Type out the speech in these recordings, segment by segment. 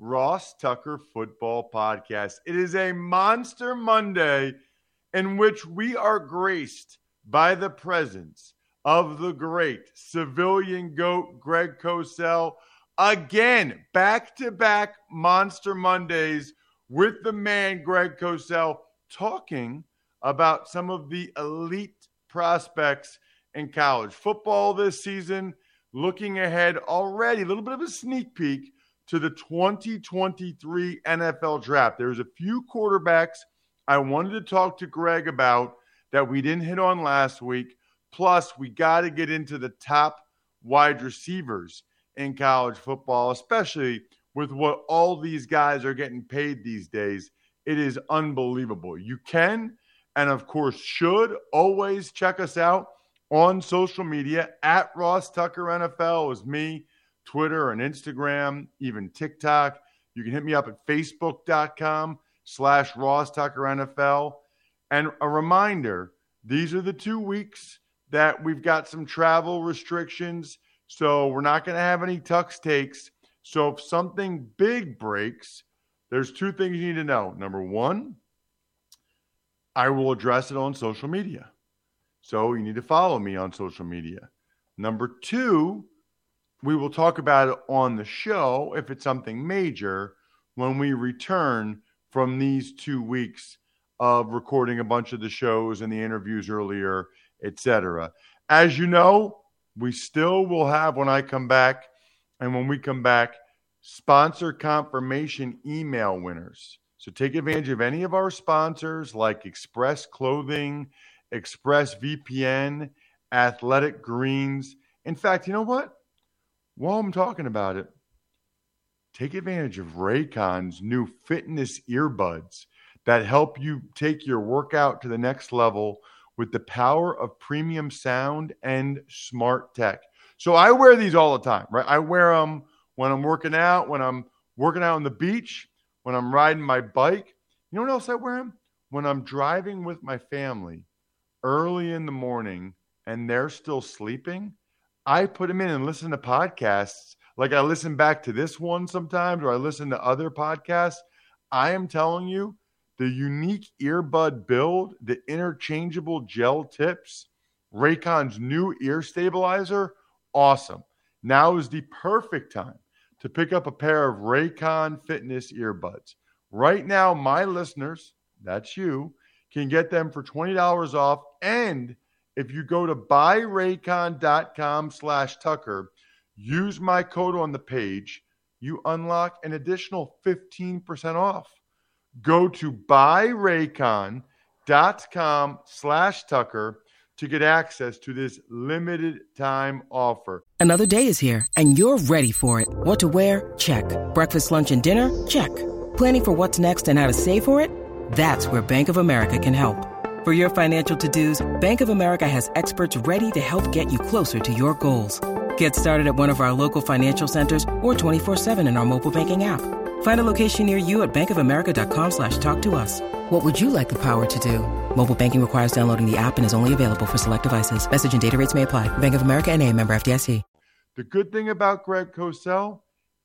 Ross Tucker Football Podcast. It is a Monster Monday in which we are graced by the presence of the great civilian goat Greg Cosell. Again, back to back Monster Mondays with the man Greg Cosell talking about some of the elite prospects in college football this season. Looking ahead already, a little bit of a sneak peek to the 2023 NFL draft. There's a few quarterbacks I wanted to talk to Greg about that we didn't hit on last week. Plus, we got to get into the top wide receivers in college football, especially with what all these guys are getting paid these days. It is unbelievable. You can, and of course, should always check us out on social media at Ross Tucker NFL is me, Twitter and Instagram, even TikTok. You can hit me up at facebook.com slash Ross Tucker NFL. And a reminder, these are the two weeks that we've got some travel restrictions. So we're not going to have any Tuck's Takes. So if something big breaks, there's two things you need to know. Number one, I will address it on social media. So you need to follow me on social media. Number two, we will talk about it on the show if it's something major when we return from these two weeks of recording a bunch of the shows and the interviews earlier, etc. As you know, we still will have when I come back and when we come back sponsor confirmation email winners. So take advantage of any of our sponsors like Express Clothing, Express VPN, Athletic Greens. In fact, you know what? While I'm talking about it, take advantage of Raycon's new fitness earbuds that help you take your workout to the next level with the power of premium sound and smart tech. So I wear these all the time, right? I wear them when I'm working out, when I'm working out on the beach, when I'm riding my bike. You know what else I wear them? When I'm driving with my family early in the morning and they're still sleeping, I put them in and listen to podcasts. Like I listen back to this one sometimes, or I listen to other podcasts. I am telling you, the unique earbud build, the interchangeable gel tips, Raycon's new ear stabilizer, awesome. Now is the perfect time to pick up a pair of Raycon fitness earbuds. Right now, my listeners, that's you, can get them for $20 off. And if you go to buyraycon.com slash Tucker, use my code on the page, you unlock an additional 15% off. Go to buyraycon.com slash Tucker to get access to this limited time offer. Another day is here and you're ready for it. What to wear? Check. Breakfast, lunch, and dinner? Check. Planning for what's next and how to save for it? That's where Bank of America can help. For your financial to-dos, Bank of America has experts ready to help get you closer to your goals. Get started at one of our local financial centers or 24-7 in our mobile banking app. Find a location near you at bankofamerica.com slash talk to us. What would you like the power to do? Mobile banking requires downloading the app and is only available for select devices. Message and data rates may apply. Bank of America and a member FDIC. The good thing about Greg Cosell,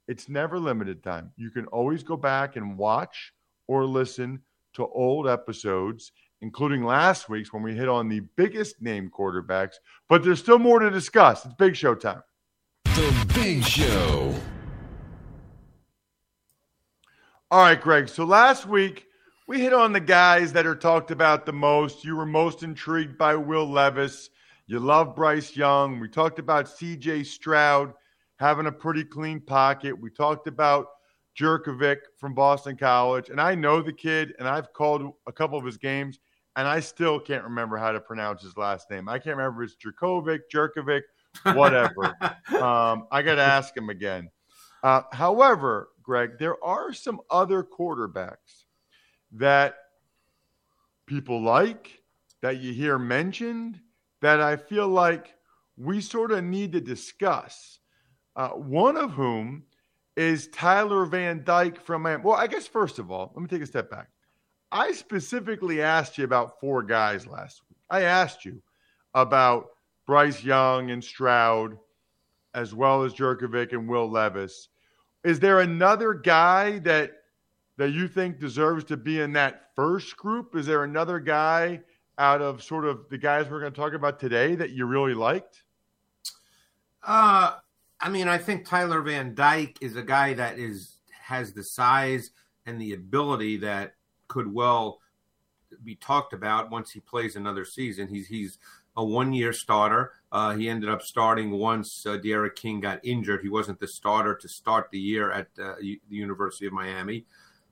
it's never limited time. You can always go back and watch or listen to old episodes, including last week's when we hit on the biggest name quarterbacks. But there's still more to discuss. It's big show time. The Big Show. All right, Greg. So last week we hit on the guys that are talked about the most. You were most intrigued by Will Levis. You love Bryce Young. We talked about CJ Stroud having a pretty clean pocket. We talked about Jurkovec from Boston College. And I know the kid, and I've called a couple of his games, and I still can't remember how to pronounce his last name. I can't remember if it's Jurkovic, Jurkovic, whatever. um, I got to ask him again. Uh, however, Greg, there are some other quarterbacks that people like, that you hear mentioned, that I feel like we sort of need to discuss. Uh, one of whom is Tyler Van Dyke from Miami. Well, I guess first of all, let me take a step back. I specifically asked you about four guys last week. I asked you about Bryce Young and Stroud, as well as Jerkovic and Will Levis. Is there another guy that that you think deserves to be in that first group? Is there another guy out of sort of the guys we're going to talk about today that you really liked? Uh, I mean, I think Tyler Van Dyke is a guy that is has the size and the ability that could well be talked about once he plays another season. He's he's a one year starter. Uh, he ended up starting once uh, D'Eriq King got injured. He wasn't the starter to start the year at uh, the University of Miami,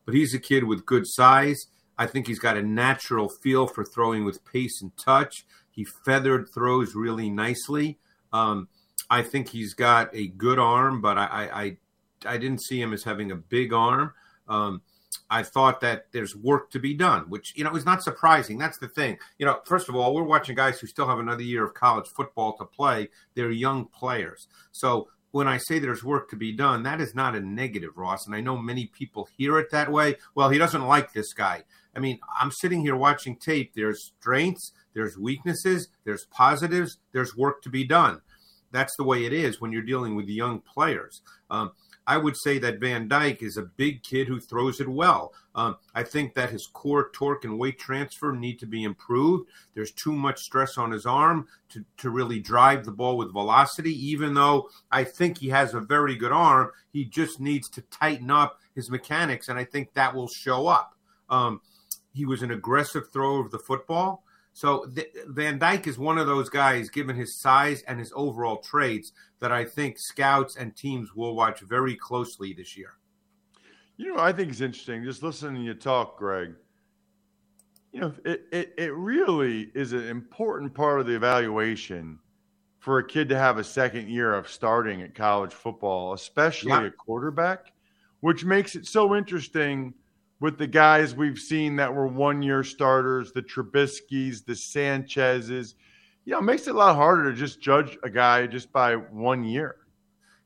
but he's a kid with good size. I think he's got a natural feel for throwing with pace and touch. He feathered throws really nicely. Um, I think he's got a good arm, but I, I, I didn't see him as having a big arm. Um, I thought that there's work to be done, which you know is not surprising. That's the thing. You know, first of all, we're watching guys who still have another year of college football to play. They're young players, so when I say there's work to be done, that is not a negative, Ross. And I know many people hear it that way. Well, he doesn't like this guy. I mean, I'm sitting here watching tape. There's strengths, there's weaknesses, there's positives, there's work to be done. That's the way it is when you're dealing with young players. Um, I would say that Van Dyke is a big kid who throws it well. Um, I think that his core torque and weight transfer need to be improved. There's too much stress on his arm to, to really drive the ball with velocity, even though I think he has a very good arm. He just needs to tighten up his mechanics, and I think that will show up. Um, he was an aggressive thrower of the football. So th- Van Dyke is one of those guys, given his size and his overall traits, that I think scouts and teams will watch very closely this year. You know, I think it's interesting just listening to you talk, Greg. You know, it, it, it really is an important part of the evaluation for a kid to have a second year of starting at college football, especially yeah. a quarterback, which makes it so interesting with the guys we've seen that were one year starters, the Trubiskys, the Sanchez's. You know, it makes it a lot harder to just judge a guy just by one year.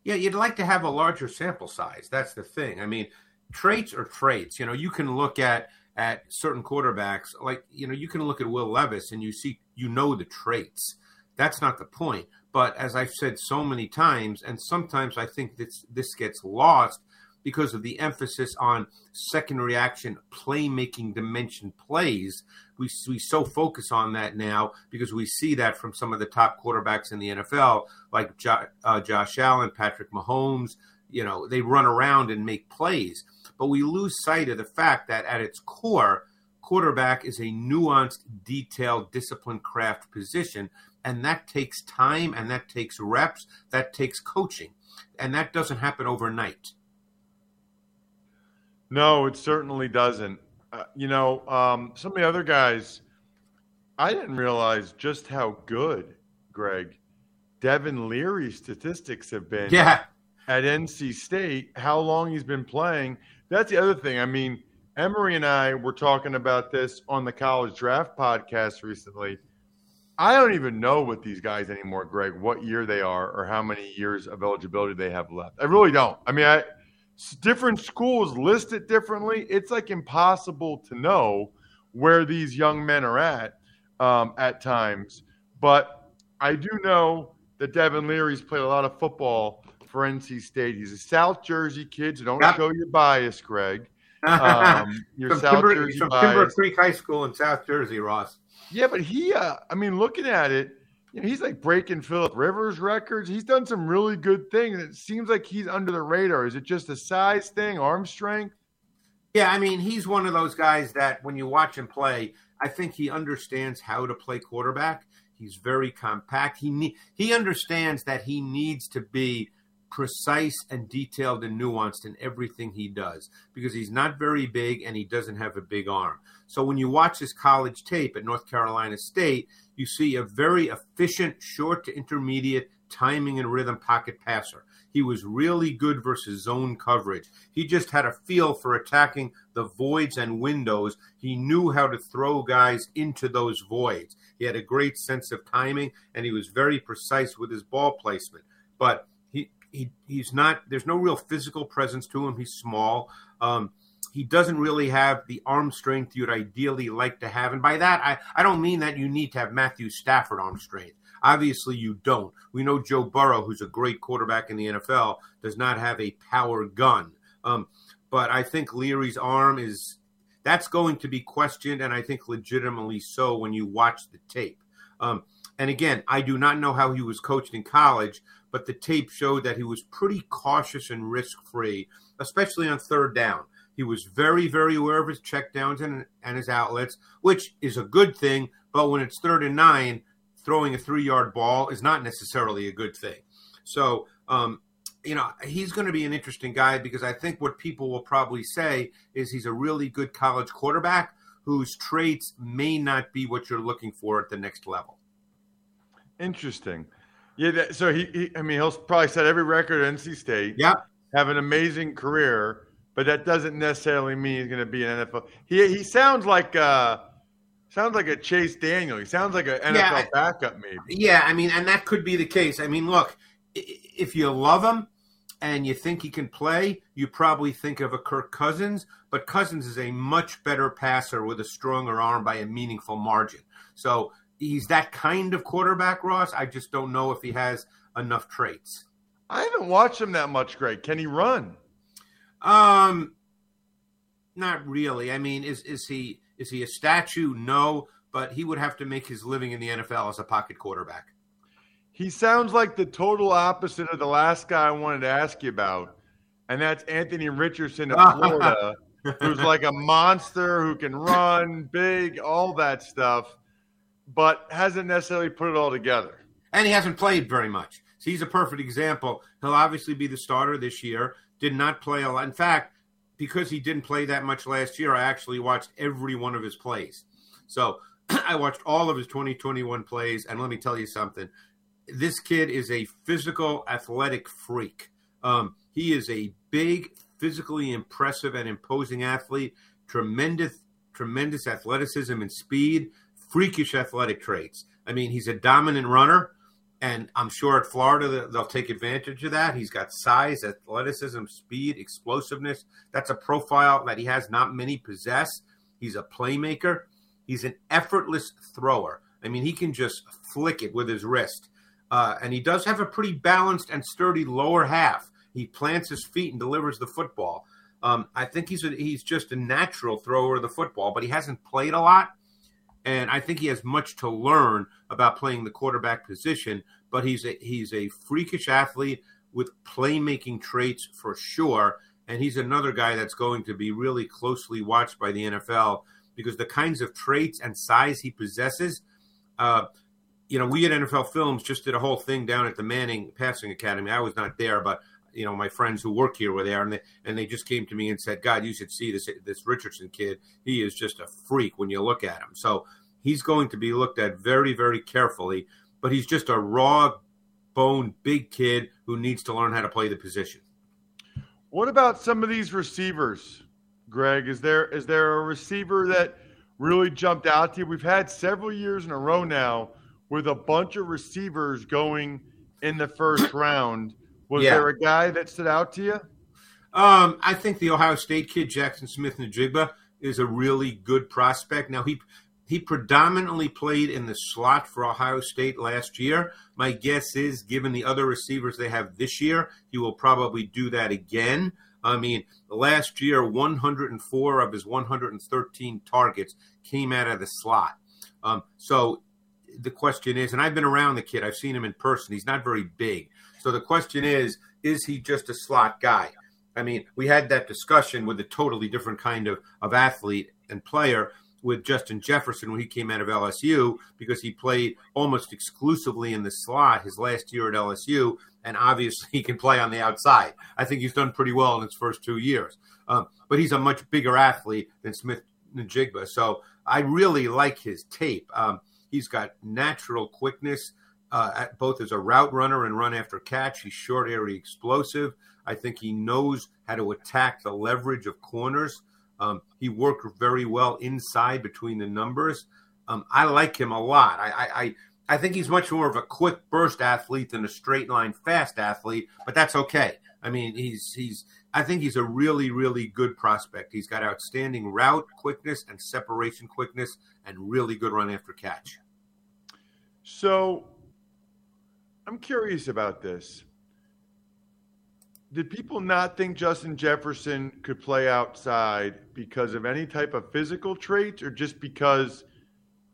Yeah, you'd like to have a larger sample size. That's the thing. I mean, traits are traits. You know, you can look at at certain quarterbacks, like you know, you can look at Will Levis and you see you know the traits. That's not the point. But as I've said so many times, and sometimes I think this this gets lost because of the emphasis on second reaction playmaking dimension plays. We, we so focus on that now because we see that from some of the top quarterbacks in the NFL, like jo- uh, Josh Allen, Patrick Mahomes. You know, they run around and make plays. But we lose sight of the fact that at its core, quarterback is a nuanced, detailed, disciplined craft position. And that takes time and that takes reps, that takes coaching. And that doesn't happen overnight. No, it certainly doesn't. Uh, you know, um, some of the other guys, I didn't realize just how good, Greg, Devin Leary's statistics have been. Yeah. At NC State, how long he's been playing. That's the other thing. I mean, Emory and I were talking about this on the college draft podcast recently. I don't even know what these guys anymore, Greg, what year they are or how many years of eligibility they have left. I really don't. I mean, I different schools list it differently. It's like impossible to know where these young men are at um, at times. But I do know that Devin Leary's played a lot of football for NC State. He's a South Jersey kid, so don't Yep. show your bias, Greg. Um, your from South Timber, Jersey from Timber. Creek High School in South Jersey, Ross. Yeah, but he, uh, I mean, looking at it, you know, he's like breaking Philip Rivers records. He's done some really good things. It seems like he's under the radar. Is it just a size thing, arm strength? Yeah, I mean, he's one of those guys that when you watch him play, I think he understands how to play quarterback. He's very compact. He ne- he understands that he needs to be precise and detailed and nuanced in everything he does because he's not very big and he doesn't have a big arm. So when you watch his college tape at North Carolina State, you see a very efficient short to intermediate timing and rhythm pocket passer. He was really good versus zone coverage. He just had a feel for attacking the voids and windows. He knew how to throw guys into those voids. He had a great sense of timing and he was very precise with his ball placement. But he, he he's not there's no real physical presence to him. He's small. Um, he doesn't really have the arm strength you'd ideally like to have. And by that, I, I don't mean that you need to have Matthew Stafford arm strength. Obviously, you don't. We know Joe Burrow, who's a great quarterback in the NFL, does not have a power gun. Um, but I think Leary's arm is that's going to be questioned, and I think legitimately so when you watch the tape. Um, and again, I do not know how he was coached in college, but the tape showed that he was pretty cautious and risk free, especially on third down. He was very, very aware of his checkdowns and, and his outlets, which is a good thing. But when it's third and nine, throwing a three yard ball is not necessarily a good thing. So, um, you know, he's going to be an interesting guy because I think what people will probably say is he's a really good college quarterback whose traits may not be what you're looking for at the next level. Interesting. Yeah, that, so he, he, I mean, he'll probably set every record at NC State. Yeah. Have an amazing career, but that doesn't necessarily mean he's going to be an NFL. He he sounds like uh sounds like a Chase Daniel. He sounds like an NFL Yeah, I- backup, maybe. Yeah, I mean, and that could be the case. I mean, look, if you love him and you think he can play, you probably think of a Kirk Cousins, but Cousins is a much better passer with a stronger arm by a meaningful margin. So he's that kind of quarterback, Ross. I just don't know if he has enough traits. I haven't watched him that much, Greg. Can he run? Um, not really. I mean, is is he is he a statue? No, but he would have to make his living in the NFL as a pocket quarterback. He sounds like the total opposite of the last guy I wanted to ask you about, and that's Anthony Richardson of Florida, who's like a monster who can run, big, all that stuff, but hasn't necessarily put it all together. and he hasn't played very much. So he's a perfect example. He'll obviously be the starter this year. Did not play a lot. In fact, because he didn't play that much last year, I actually watched every one of his plays. So I watched all of his 2021 plays, and let me tell you something. This kid is a physical, athletic freak. Um, he is a big, physically impressive and imposing athlete. Tremendous, tremendous athleticism and speed. Freakish athletic traits. I mean, he's a dominant runner, and I'm sure at Florida they'll take advantage of that. He's got size, athleticism, speed, explosiveness. That's a profile that he has not many possess. He's a playmaker. He's an effortless thrower. I mean, he can just flick it with his wrist. Uh, and he does have a pretty balanced and sturdy lower half. He plants his feet and delivers the football. Um, I think he's a, he's just a natural thrower of the football, but he hasn't played a lot, and I think he has much to learn about playing the quarterback position. But he's a he's a freakish athlete with playmaking traits for sure, and he's another guy that's going to be really closely watched by the NFL because the kinds of traits and size he possesses. Uh, you know, we at NFL Films just did a whole thing down at the Manning Passing Academy. I was not there, but you know, my friends who work here were there, and they and they just came to me and said, "God, you should see this this Richardson kid. He is just a freak when you look at him." So he's going to be looked at very, very carefully. But he's just a raw bone, big kid who needs to learn how to play the position. What about some of these receivers, Greg? Is there is there a receiver that really jumped out to you? We've had several years in a row now with a bunch of receivers going in the first round. Was Yeah. there a guy that stood out to you? Um, I think the Ohio State kid Jaxon Smith-Njigba is a really good prospect. Now he he predominantly played in the slot for Ohio State last year. My guess is, given the other receivers they have this year, he will probably do that again. I mean, last year, 104 of his 113 targets came out of the slot. Um, so the question is, and I've been around the kid, I've seen him in person. He's not very big. So the question is, is he just a slot guy? I mean, we had that discussion with a totally different kind of, of athlete and player with Justin Jefferson when he came out of LSU because he played almost exclusively in the slot his last year at LSU, and obviously he can play on the outside. I think he's done pretty well in his first two years, um, but he's a much bigger athlete than Smith Njigba. So I really like his tape. Um, he's got natural quickness. Uh, both as a route runner and run after catch. He's short area explosive. I think he knows how to attack the leverage of corners. Um, he worked very well inside between the numbers. Um, I like him a lot. I, I, I think he's much more of a quick burst athlete than a straight line fast athlete, but that's okay. I mean, he's he's. I think he's a really really good prospect. He's got outstanding route quickness and separation quickness, and really good run after catch. So, I'm curious about this did people not think Justin Jefferson could play outside because of any type of physical traits or just because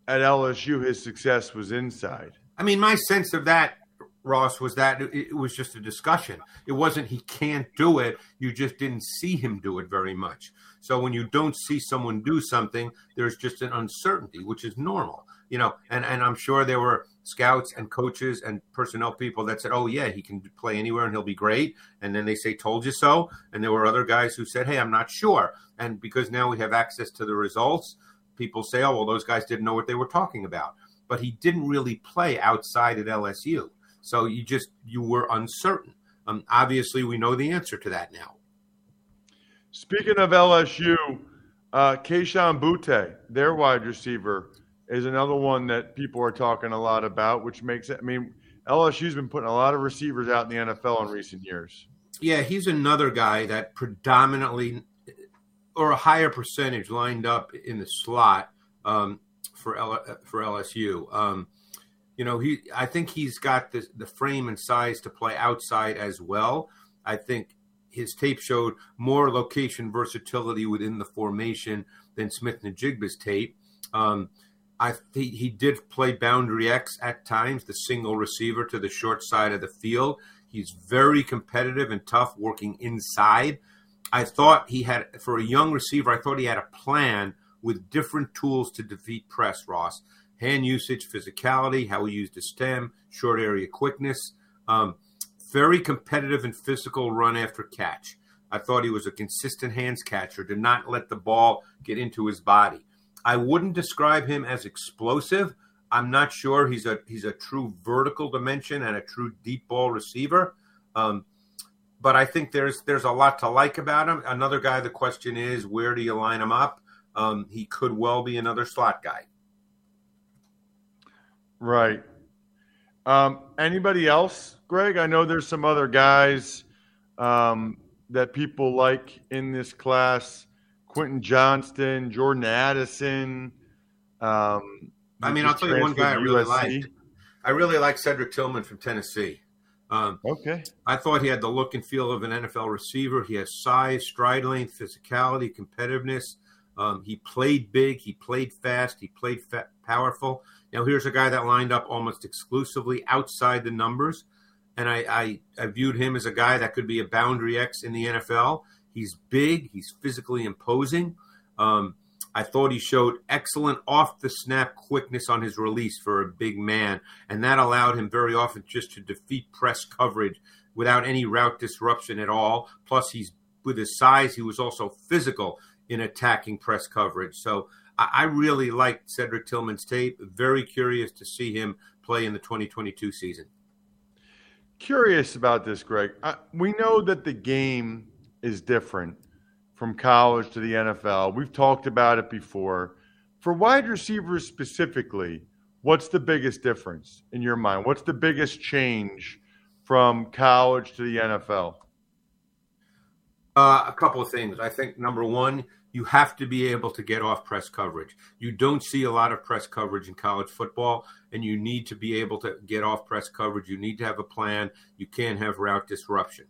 at LSU his success was inside? I mean, my sense of that, Ross, was that it was just a discussion. It wasn't he can't do it. You just didn't see him do it very much. So when you don't see someone do something, there's just an uncertainty, which is normal. You know, and, and I'm sure there were scouts and coaches and personnel people that said, "Oh yeah, he can play anywhere and he'll be great." And then they say, "Told you so." And there were other guys who said, "Hey, I'm not sure." And because now we have access to the results, people say, "Oh, well, those guys didn't know what they were talking about." But he didn't really play outside at LSU, so you just you were uncertain. Um, obviously, we know the answer to that now. Speaking of LSU, uh, Kayshon Boutte, their wide receiver is another one that people are talking a lot about, which makes it. I mean, LSU's been putting a lot of receivers out in the NFL in recent years. Yeah, he's another guy that predominantly or a higher percentage lined up in the slot um, for L- for LSU. Um, you know, he I think he's got the the frame and size to play outside as well. I think his tape showed more location versatility within the formation than Smith Njigba's tape. Um, I he, did play boundary X at times, the single receiver to the short side of the field. He's very competitive and tough working inside. I thought he had for a young receiver, I thought he had a plan with different tools to defeat press, Ross. Hand usage, physicality, how he used his stem, short area quickness. Um, very competitive and physical run after catch. I thought he was a consistent hands catcher, did not let the ball get into his body. I wouldn't describe him as explosive. I'm not sure he's a he's a true vertical dimension and a true deep ball receiver. Um, but I think there's there's a lot to like about him. Another guy. The question is, where do you line him up? Um, he could well be another slot guy. Right. Um, anybody else, Greg? I know there's some other guys um, that people like in this class. Quentin Johnston, Jordan Addison. Um, I mean, I'll tell you one guy I really liked. I really like Cedric Tillman from Tennessee. Um, okay. I thought he had the look and feel of an NFL receiver. He has size, stride length, physicality, competitiveness. Um, he played big. He played fast. He played powerful. Now, here's a guy that lined up almost exclusively outside the numbers. And I, I, I viewed him as a guy that could be a boundary X in the NFL. He's big. He's physically imposing. Um, I thought he showed excellent off the snap quickness on his release for a big man, and that allowed him very often just to defeat press coverage without any route disruption at all. Plus, he's with his size, he was also physical in attacking press coverage. So I, I really liked Cedric Tillman's tape. Very curious to see him play in the 2022 season. Curious about this, Greg. I, we know that the game is different from college to the NFL. We've talked about it before. For wide receivers specifically, what's the biggest difference in your mind? What's the biggest change from college to the NFL? Uh, a couple of things. I think number one, you have to be able to get off press coverage. You don't see a lot of press coverage in college football, and you need to be able to get off press coverage. You need to have a plan. You can't have route disruption.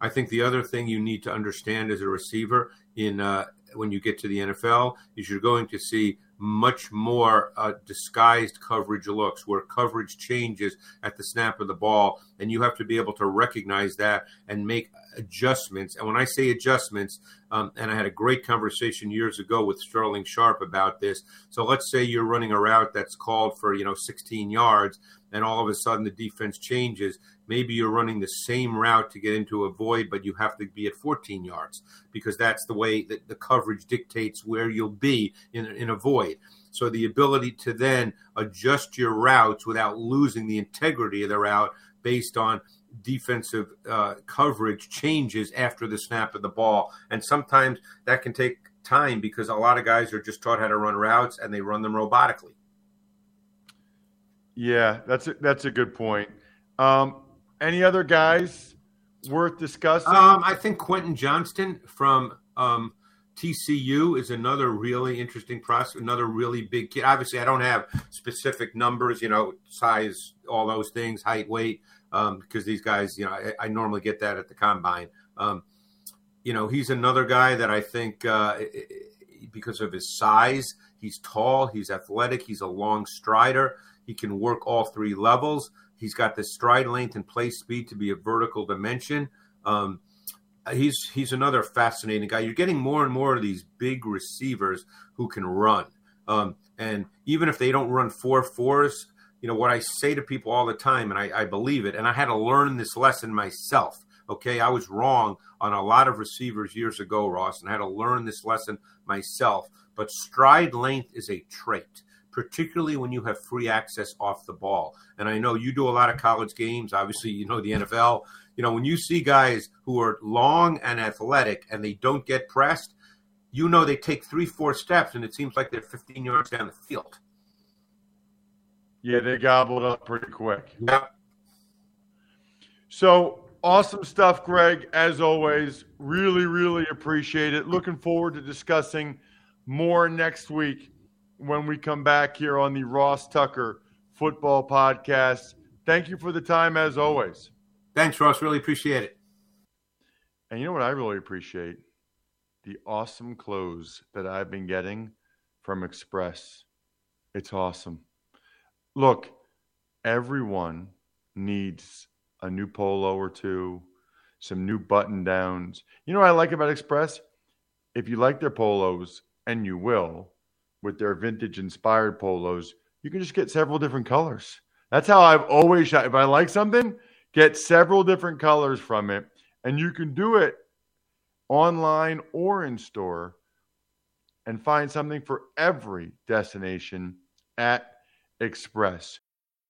I think the other thing you need to understand as a receiver in uh, when you get to the NFL is you're going to see much more uh, disguised coverage looks where coverage changes at the snap of the ball and you have to be able to recognize that and make adjustments. And when i say adjustments um, and i had a great conversation years ago with Sterling Sharpe about this. So let's say you're running a route that's called for you know 16 yards and all of a sudden the defense changes maybe you're running the same route to get into a void, but you have to be at 14 yards because that's the way that the coverage dictates where you'll be in, in a void. So the ability to then adjust your routes without losing the integrity of the route based on defensive uh, coverage changes after the snap of the ball. And sometimes that can take time because a lot of guys are just taught how to run routes and they run them robotically. Yeah, that's a, that's a good point. Um, any other guys worth discussing? Um, I think Quentin Johnston from um, TCU is another really interesting prospect, another really big kid. Obviously, I don't have specific numbers, you know, size, all those things, height, weight, um, because these guys, you know, I, I, normally get that at the combine. Um, you know, he's another guy that I think uh, because of his size, he's tall, he's athletic, he's a long strider, he can work all three levels. He's got the stride length and play speed to be a vertical dimension. Um, he's he's another fascinating guy. You're getting more and more of these big receivers who can run. Um, and even if they don't run four fours, you know what I say to people all the time, and I, I believe it. And I had to learn this lesson myself. Okay, I was wrong on a lot of receivers years ago, Ross, and I had to learn this lesson myself. But stride length is a trait particularly when you have free access off the ball. And I know you do a lot of college games. Obviously, you know the NFL. You know, when you see guys who are long and athletic and they don't get pressed, you know they take three, four steps and it seems like they're 15 yards down the field. Yeah, they gobbled up pretty quick. Yeah. So awesome stuff, Greg. As always, really, really appreciate it. Looking forward to discussing more next week when we come back here on the Ross Tucker Football Podcast. Thank you for the time as always. Thanks, Ross. Really appreciate it. And you know what I really appreciate? The awesome clothes that I've been getting from Express. It's awesome. Look, everyone needs a new polo or two, some new button downs. You know what I like about Express? If you like their polos, and you will, with their vintage inspired polos, you can just get several different colors. That's how I've always shot. If I like something, get several different colors from it. And you can do it online or in store and find something for every destination at Express.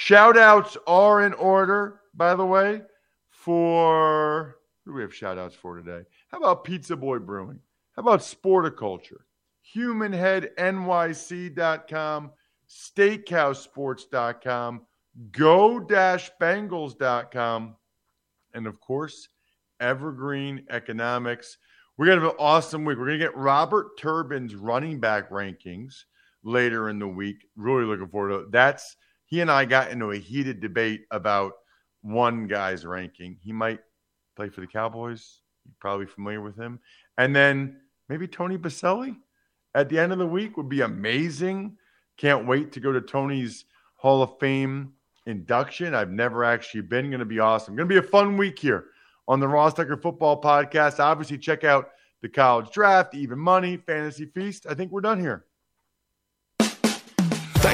Shout outs are in order, by the way, for who do we have shout outs for today? How about Pizza Boy Brewing? How about Sporticulture? HumanHeadNYC.com, SteakhouseSports.com, Go-Bengals.com, and of course, Evergreen Economics. We're going to have an awesome week. We're going to get Robert Turbin's running back rankings later in the week. Really looking forward to it. That's – he and I got into a heated debate about one guy's ranking. He might play for the Cowboys. You're probably familiar with him. And then maybe Tony Boselli at the end of the week would be amazing. Can't wait to go to Tony's Hall of Fame induction. I've never actually been. Going to be awesome. Going to be a fun week here on the Ross Tucker Football Podcast. Obviously, check out the college draft, even money, fantasy feast. I think we're done here.